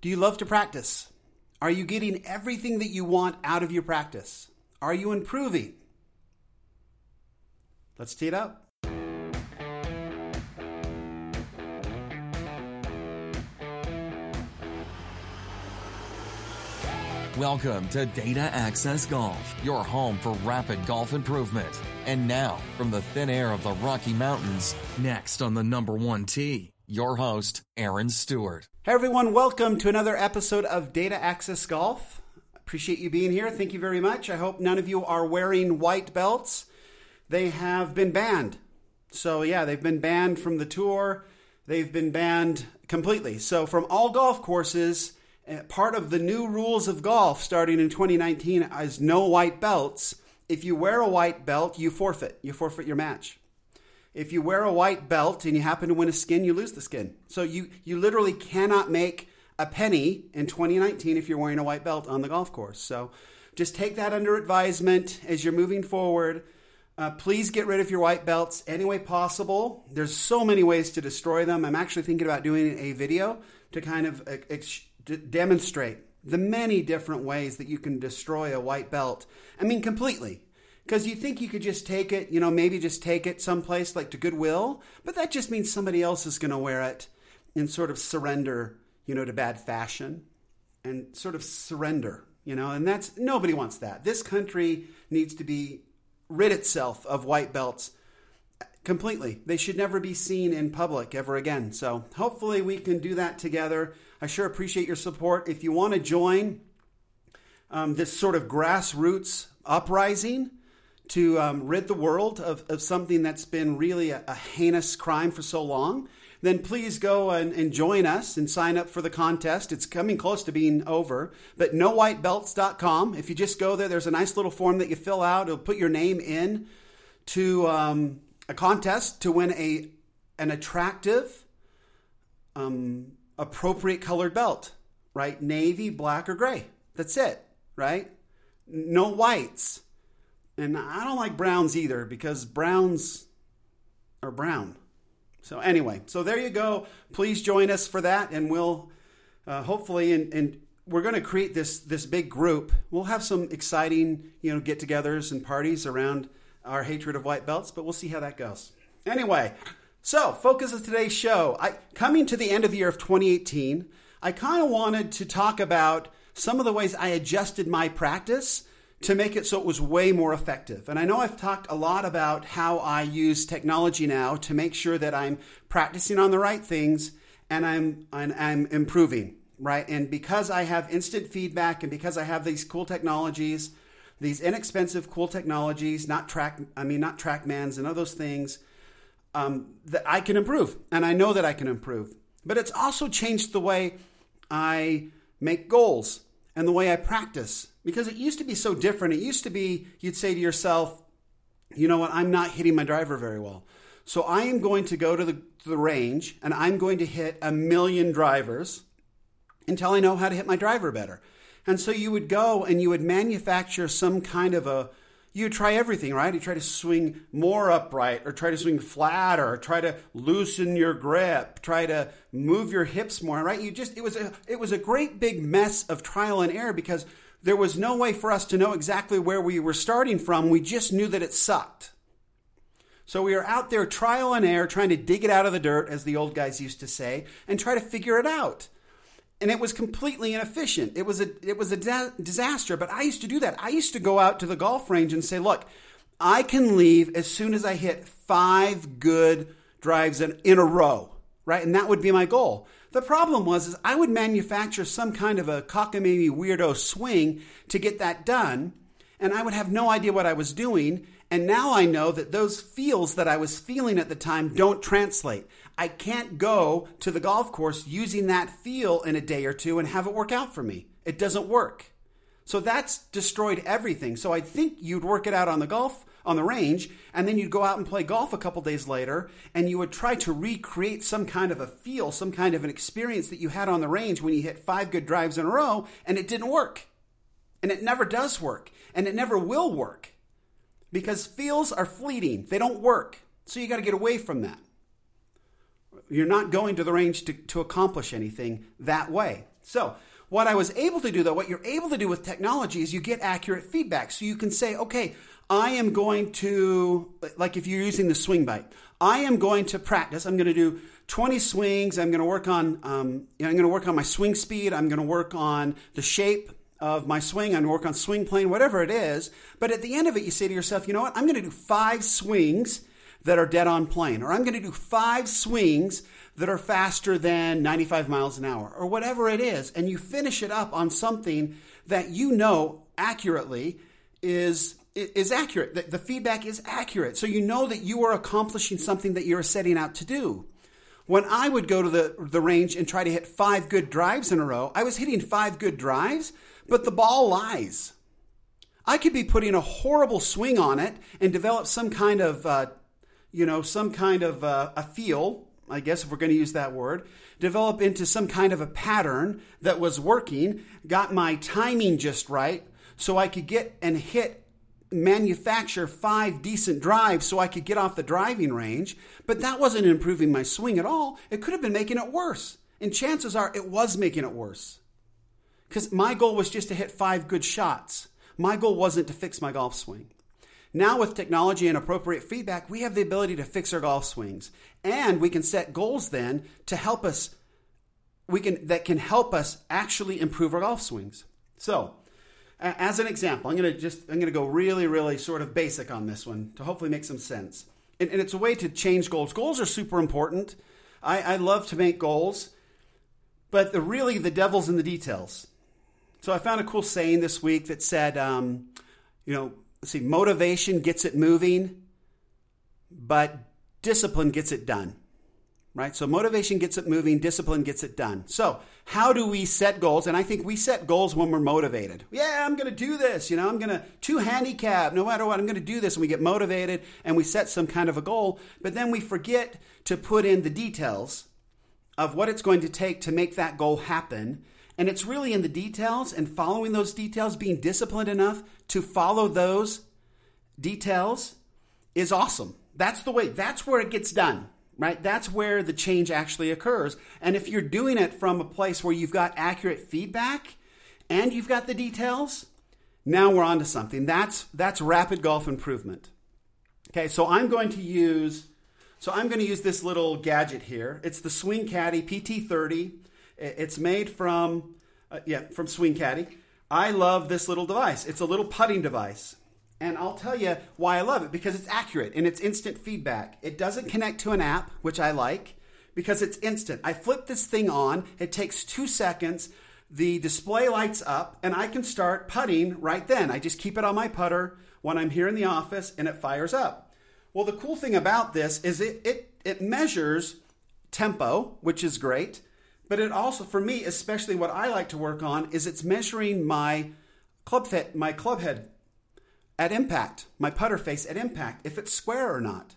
Do you love to practice? Are you getting everything that you want out of your practice? Are you improving? Let's tee it up. Welcome to Data Access Golf, your home for rapid golf improvement. And now, from the thin air of the Rocky Mountains, next on the number one tee, your host, Aaron Stewart. Hey everyone, welcome to another episode of Data Access Golf. Appreciate you being here. Thank you very much. I hope none of you are wearing white belts. They have been banned. So, yeah, they've been banned from the tour. They've been banned completely. So, from all golf courses, uh, part of the new rules of golf starting in 2019 is no white belts. If you wear a white belt, you forfeit. You forfeit your match. If you wear a white belt and you happen to win a skin, you lose the skin. So you, you literally cannot make a penny in 2019 if you're wearing a white belt on the golf course. So just take that under advisement as you're moving forward. Uh, please get rid of your white belts any way possible. There's so many ways to destroy them. I'm actually thinking about doing a video to kind of ex- demonstrate the many different ways that you can destroy a white belt. I mean, completely. Because you think you could just take it, you know, maybe just take it someplace like to Goodwill, but that just means somebody else is going to wear it and sort of surrender, you know, to bad fashion and sort of surrender, you know, and that's nobody wants that. This country needs to be rid itself of white belts completely. They should never be seen in public ever again. So hopefully we can do that together. I sure appreciate your support. If you want to join um, this sort of grassroots uprising to um, rid the world of, of something that's been really a, a, heinous crime for so long, then please go and, and, join us and sign up for the contest. It's coming close to being over. But nowhitebelts.com, if you just go there, there's a nice little form that you fill out. It'll put your name in to um, a contest to win a an attractive um, appropriate colored belt, right? Navy, black, or gray. That's it, right? No whites. And I don't like browns either because browns are brown. So, anyway, so there you go. Please join us for that, and we'll uh, hopefully, and, and we're going to create this this big group. We'll have some exciting, you know, get-togethers and parties around our hatred of white belts, but we'll see how that goes. Anyway, so, focus of today's show. I, coming to the end of the year of 2018, I kind of wanted to talk about some of the ways I adjusted my practice to make it so it was way more effective. And I know I've talked a lot about how I use technology now to make sure that I'm practicing on the right things and I'm, and I'm improving, right? And because I have instant feedback and because I have these cool technologies, these inexpensive cool technologies, not track, I mean, not TrackMans and all those things, um, that I can improve, and I know that I can improve. But it's also changed the way I make goals and the way I practice because it used to be so different. It used to be you'd say to yourself, you know what, I'm not hitting my driver very well. So I am going to go to the, to the range and I'm going to hit a million drivers until I know how to hit my driver better. And so you would go and you would manufacture some kind of a you try everything, right? You try to swing more upright or try to swing flatter try to loosen your grip, try to move your hips more, right? You just it was a it was a great big mess of trial and error because there was no way for us to know exactly where we were starting from. We just knew that it sucked. So we were out there trial and error trying to dig it out of the dirt as the old guys used to say and try to figure it out and it was completely inefficient. It was a it was a disaster. But I used to do that. I used to go out to the golf range and say, "Look, I can leave as soon as I hit five good drives in, in a row, right?" And that would be my goal. The problem was is I would manufacture some kind of a cockamamie weirdo swing to get that done, and I would have no idea what I was doing. And now I know that those feels that I was feeling at the time don't translate. I can't go to the golf course using that feel in a day or two and have it work out for me. It doesn't work. So that's destroyed everything. So I think you'd work it out on the golf on the range and then you'd go out and play golf a couple days later and you would try to recreate some kind of a feel, some kind of an experience that you had on the range when you hit five good drives in a row and it didn't work. And it never does work and it never will work because feels are fleeting. They don't work. So you got to get away from that you're not going to the range to, to accomplish anything that way. So, what I was able to do though, what you're able to do with technology is you get accurate feedback. So you can say, okay, I am going to, like if you're using the SwingByte, I am going to practice. I'm going to do 20 swings. I'm going to work on, um, you know, I'm going to work on my swing speed. I'm going to work on the shape of my swing. I'm work on swing plane, whatever it is. But at the end of it, you say to yourself, you know what? I'm going to do five swings that are dead on plane, or I'm going to do five swings that are faster than 95 miles an hour, or whatever it is. And you finish it up on something that you know accurately is is accurate. The, the feedback is accurate. So you know that you are accomplishing something that you're setting out to do. When I would go to the, the range and try to hit five good drives in a row, I was hitting five good drives, but the ball lies. I could be putting a horrible swing on it and develop some kind of, uh, you know, some kind of uh, a feel, I guess if we're going to use that word, develop into some kind of a pattern that was working, got my timing just right, so I could get and hit manufacture five decent drives so I could get off the driving range, but that wasn't improving my swing at all. It could have been making it worse. And chances are it was making it worse. Because my goal was just to hit five good shots. My goal wasn't to fix my golf swing. Now, with technology and appropriate feedback, we have the ability to fix our golf swings. And we can set goals then to help us, we can, that can help us actually improve our golf swings. So, as an example, I'm going to just, I'm going to go really, really sort of basic on this one to hopefully make some sense. And, and it's a way to change goals. Goals are super important. I, I love to make goals, but the, really the devil's in the details. So I found a cool saying this week that said, um, you know, see, motivation gets it moving, but discipline gets it done. Right? So motivation gets it moving, discipline gets it done. So, how do we set goals? And I think we set goals when we're motivated. Yeah, I'm going to do this. You know, I'm going to two handicap, no matter what, I'm going to do this. And we get motivated and we set some kind of a goal, but then we forget to put in the details of what it's going to take to make that goal happen and it's really in the details and following those details, being disciplined enough to follow those details is awesome. That's the way, that's where it gets done, right? That's where the change actually occurs. And if you're doing it from a place where you've got accurate feedback and you've got the details, now we're on to something. That's, that's rapid golf improvement. Okay, so I'm going to use, so I'm going to use this little gadget here. It's the Swing Caddie PT30. It's made from, uh, yeah, from Swing Caddie. I love this little device. It's a little putting device. And I'll tell you why I love it because it's accurate and it's instant feedback. It doesn't connect to an app, which I like because it's instant. I flip this thing on, it takes two seconds, the display lights up, and I can start putting right then. I just keep it on my putter when I'm here in the office and it fires up. Well, the cool thing about this is it, it, it measures tempo, which is great. But it also, for me, especially what I like to work on is it's measuring my club fit, my club head at impact, my putter face at impact, if it's square or not.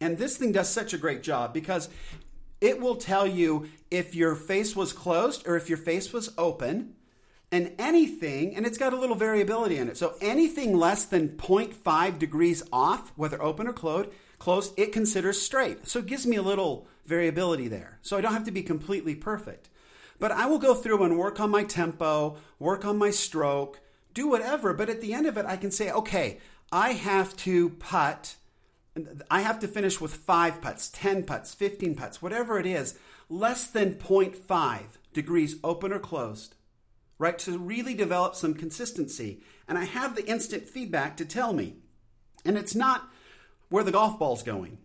And this thing does such a great job because it will tell you if your face was closed or if your face was open. And anything, and it's got a little variability in it. So anything less than 0.5 degrees off, whether open or closed, closed, it considers straight. So it gives me a little variability there. So I don't have to be completely perfect. But I will go through and work on my tempo, work on my stroke, do whatever. But at the end of it, I can say, okay, I have to putt. I have to finish with five putts, 10 putts, 15 putts, whatever it is, less than 0.5 degrees open or closed, right? To really develop some consistency. And I have the instant feedback to tell me. And it's not where the golf ball's going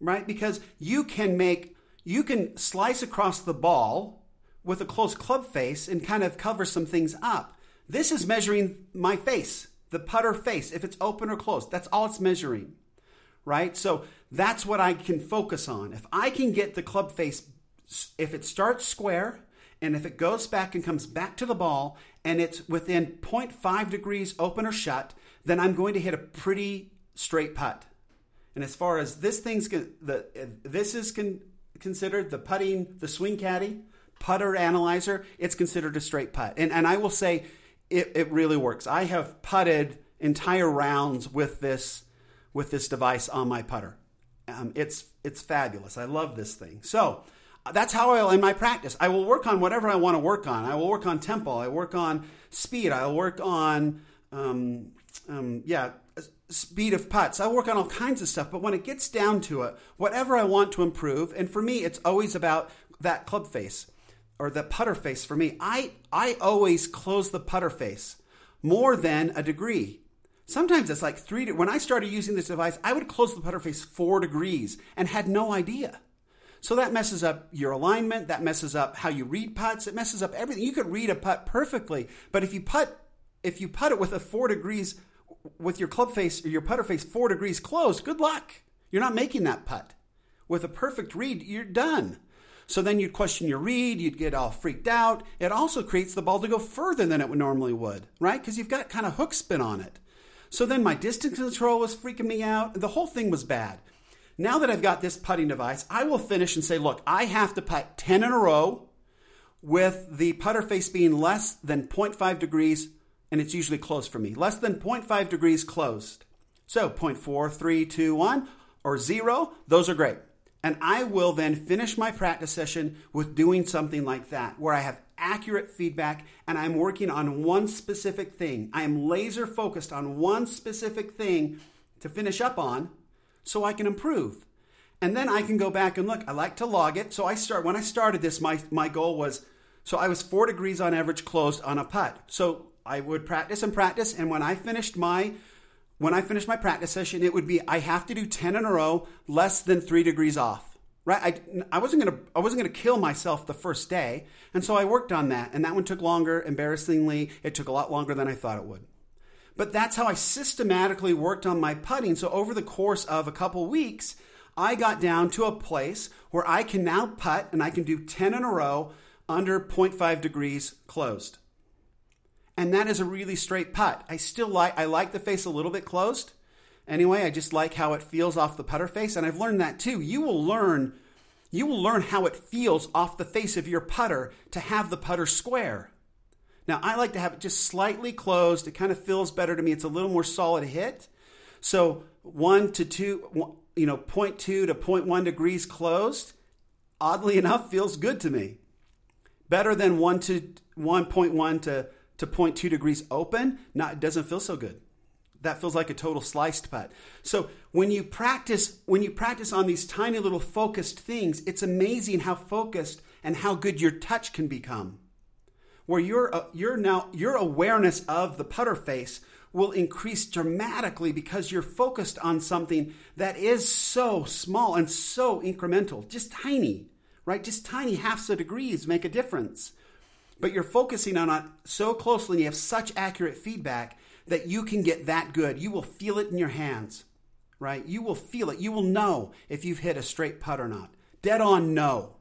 right? Because you can make, you can slice across the ball with a close club face and kind of cover some things up. This is measuring my face, the putter face, if it's open or closed. That's all it's measuring, right? So that's what I can focus on. If I can get the club face, if it starts square and if it goes back and comes back to the ball and it's within 0.5 degrees open or shut, then I'm going to hit a pretty straight putt. And as far as this thing's the this is con, considered the putting the Swing Caddie putter analyzer, it's considered a straight putt. And and I will say it, it really works. I have putted entire rounds with this with this device on my putter. Um, it's it's fabulous. I love this thing. So that's how I'll in my practice. I will work on whatever I want to work on. I will work on tempo. I work on speed. I'll work on um, um, yeah speed of putts. I work on all kinds of stuff. But when it gets down to it, whatever I want to improve, and for me, it's always about that club face or the putter face. For me, I I always close the putter face more than a degree. Sometimes it's like three. When I started using this device, I would close the putter face four degrees and had no idea. So that messes up your alignment. That messes up how you read putts. It messes up everything. You could read a putt perfectly, but if you putt, if you putt it with a four degrees, with your club face or your putter face four degrees closed, good luck. You're not making that putt. With a perfect read, you're done. So then you'd question your read, you'd get all freaked out. It also creates the ball to go further than it would normally would, right? Because you've got kind of hook spin on it. So then my distance control was freaking me out. The whole thing was bad. Now that I've got this putting device, I will finish and say, look, I have to putt 10 in a row with the putter face being less than 0.5 degrees, and it's usually closed for me. Less than 0.5 degrees closed. So 0.4, 3, 2, 1, or 0, those are great. And I will then finish my practice session with doing something like that, where I have accurate feedback and I'm working on one specific thing. I am laser focused on one specific thing to finish up on so I can improve. And then I can go back and look. I like to log it. So I start when I started this, my my goal was so I was four degrees on average closed on a putt. So I would practice and practice, and when I finished my when I finished my practice session, it would be I have to do ten in a row, less than three degrees off. Right? I, I wasn't gonna I wasn't gonna kill myself the first day, and so I worked on that, and that one took longer. Embarrassingly, it took a lot longer than I thought it would. But that's how I systematically worked on my putting. So over the course of a couple weeks, I got down to a place where I can now putt and I can do 10 in a row under 0.5 degrees closed. And that is a really straight putt. I still like I like the face a little bit closed. Anyway, I just like how it feels off the putter face and I've learned that too. You will learn you will learn how it feels off the face of your putter to have the putter square. Now, I like to have it just slightly closed. It kind of feels better to me. It's a little more solid hit. So, one to two, you know, 0.2 to 0.1 degrees closed, oddly enough, feels good to me. Better than 1 to 1.1 to, to 0.2 degrees open, not, it doesn't feel so good. That feels like a total sliced putt. So when you practice, when you practice on these tiny little focused things, it's amazing how focused and how good your touch can become where your uh, your now your awareness of the putter face will increase dramatically because you're focused on something that is so small and so incremental, just tiny, right? Just tiny halves of degrees make a difference. But you're focusing on it so closely and you have such accurate feedback that you can get that good. You will feel it in your hands, right? You will feel it. You will know if you've hit a straight putt or not. Dead on no.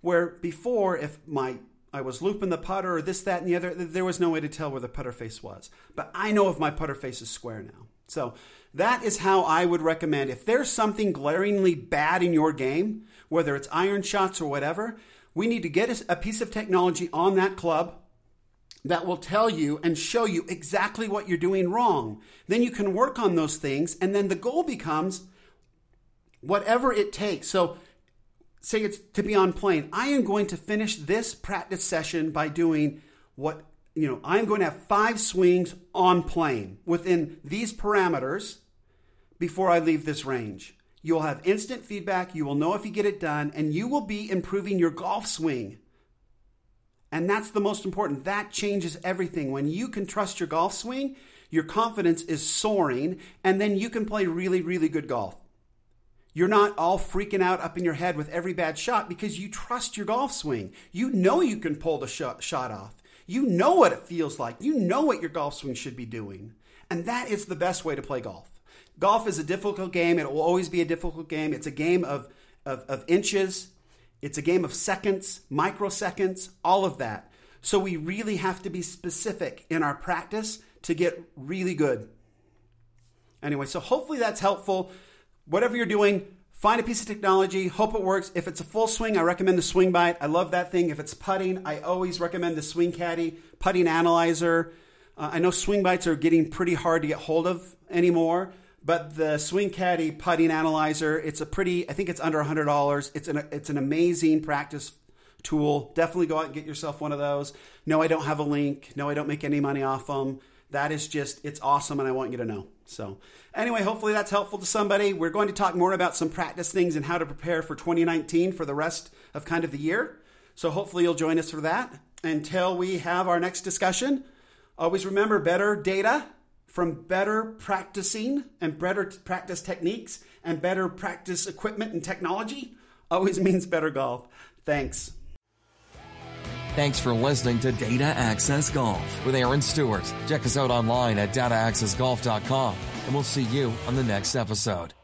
Where before, if my I was looping the putter or this, that, and the other. There was no way to tell where the putter face was. But I know if my putter face is square now. So that is how I would recommend. If there's something glaringly bad in your game, whether it's iron shots or whatever, we need to get a piece of technology on that club that will tell you and show you exactly what you're doing wrong. Then you can work on those things, and then the goal becomes whatever it takes. So say it's to be on plane, I am going to finish this practice session by doing what, you know, I'm going to have five swings on plane within these parameters before I leave this range. You'll have instant feedback, you will know if you get it done, and you will be improving your golf swing. And that's the most important. That changes everything. When you can trust your golf swing, your confidence is soaring, and then you can play really, really good golf. You're not all freaking out up in your head with every bad shot because you trust your golf swing. You know you can pull the shot, shot off. You know what it feels like. You know what your golf swing should be doing. And that is the best way to play golf. Golf is a difficult game. It will always be a difficult game. It's a game of, of, of inches, it's a game of seconds, microseconds, all of that. So we really have to be specific in our practice to get really good. Anyway, so hopefully that's helpful whatever you're doing, find a piece of technology, hope it works. If it's a full swing, I recommend the SwingByte. I love that thing. If it's putting, I always recommend the Swing Caddie, Putting Analyzer. Uh, I know SwingBytes are getting pretty hard to get hold of anymore, But the Swing Caddie putting analyzer, it's a pretty, I think it's under $100. It's an, it's an amazing practice tool. Definitely go out and get yourself one of those. No, I don't have a link. No, I don't make any money off them. That is just, it's awesome and I want you to know. So, anyway, hopefully that's helpful to somebody. We're going to talk more about some practice things and how to prepare for 2019 for the rest of kind of the year. So, hopefully, you'll join us for that. Until we have our next discussion, always remember better data from better practicing and better practice techniques and better practice equipment and technology always means better golf. Thanks. Thanks for listening to Data Access Golf with Aaron Stewart. Check us out online at dataaccessgolf.com, and we'll see you on the next episode.